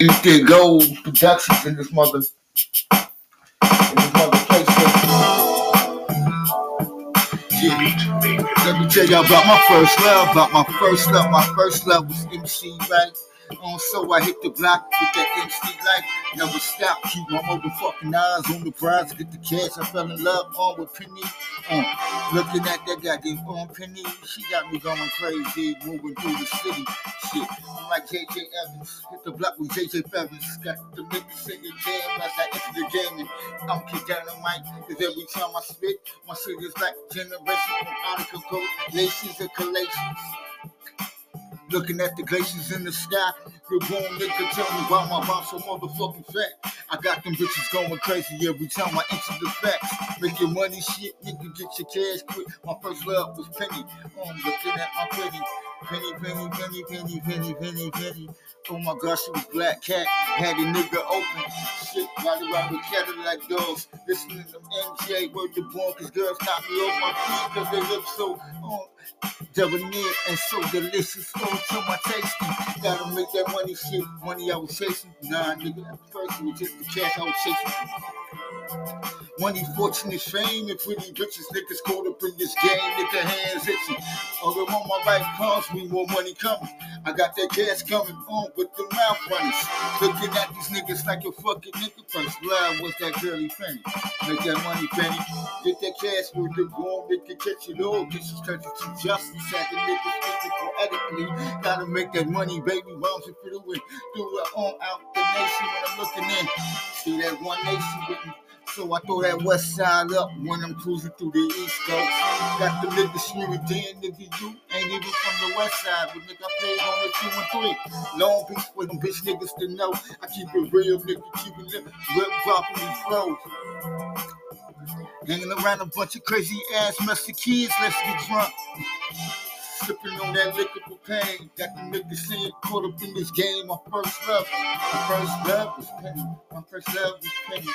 Eat their gold productions in this mother. In this mother place. Yeah. Let me tell y'all about my first love, about my first love. My first love was MC, right? On so I hit the block with that MC Lyte. Never stop, keep my motherfucking eyes on the prize. Get the cash, I fell in love on with Penny. Uh, looking at that goddamn on Penny, she got me going crazy, moving through the city. Shit, I'm like JJ Evans. Hit the block with JJ Evans. Got the niggas singing jam as I enter the game. And I'm kick down the mic, cause every time I spit, my shit is like generation from article code, laces and collations. Looking at the glaciers in the sky, the born nigga tell me why my rhymes so motherfucking fat. I got them bitches going crazy every time I enter the facts. Make your money shit, nigga, get your cash quick. My first love was Penny. Oh, I'm looking at my penny. Penny, penny, penny, penny, penny, penny, penny. Oh my gosh, she was black cat. Had a nigga open. Shit, right around with Cadillac dogs. Listening to MJ, word the born, cause girls knock me off my feet, cause they look so, oh, debonair and so delicious. Oh, to my tasty. Gotta make that money shit. Money I was chasing. Nah, nigga, at first it was just the cash I was chasing. Money, fortune, and fame, and pretty bitches. Niggas caught up in this game, nigga hands itchy. Although on my right comes me, more money coming. I got that cash coming on with the mouth runners. Looking at these niggas like a fucking nigga. First love was that girly penny. Make that money, penny. Get that cash with the boom, they catch it all. This is country to justice. At the niggas speaking poetically. Gotta make that money, baby. Rounds and fiddle with. Do it on out the nation when I'm looking in. See that one nation with me. So I throw that west side up when I'm cruising through the east coast. Got the niggas screaming, damn nigga, you ain't even from the west side, but nigga, I played on the two and three. Long Beach for them bitch niggas to know. I keep it real, nigga, keep it real. dropping these flows. Hanging around a bunch of crazy ass messy kids, let's get drunk. Sipping on that liquor for pain. Got the niggas saying caught up in this game. My first love, my first love was Penny. My first love was Penny.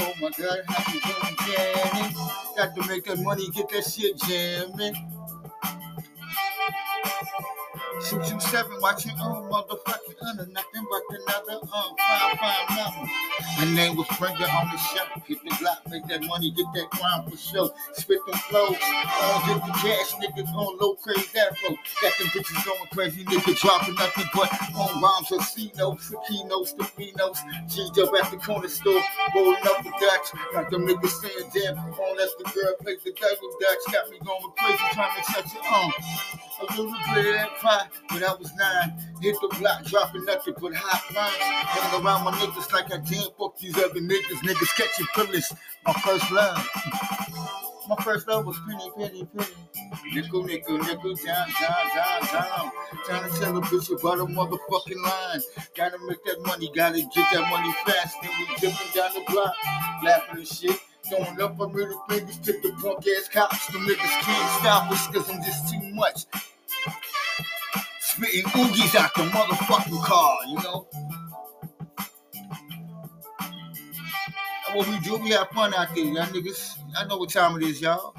Oh my God, how you doing, Janet? Got to make that money, get that shit jamming. Shoot you seven, watching oh motherfucking under nothing but another um five five number. My name was Brenda on the. Hit the block, make that money, get that crime for show. Spit them flows, all get the cash, niggas on low crazy flow. Got them bitches going crazy, nigga dropping nothing but on rhymes or C notes, the keynotes, the notes. G'd up at the corner store, rolling up the Dutch. Got them niggas saying damn, on that's the girl, play the devil Dutch. Got me going crazy, trying to touch it on. A little bit of that pie when I was nine. Hit the block, dropping nothing but hot lines. Hanging around my niggas like I can't fuck these other niggas. Niggas catching feelings. My first love. My first love was penny, penny, penny. Nickel, nickel, nickel, down, down, down, down. Trying to tell a bitch about a motherfucking line. Gotta make that money, gotta get that money fast. Then we dipping down the block, laughing and shit. Throwing up our middle fingers to the punk ass cops. The niggas can't stop us cause I'm just too much. Spitting oogies out the motherfucking car, you know? What we do. We have fun out there, y'all niggas. I know what time it is, y'all.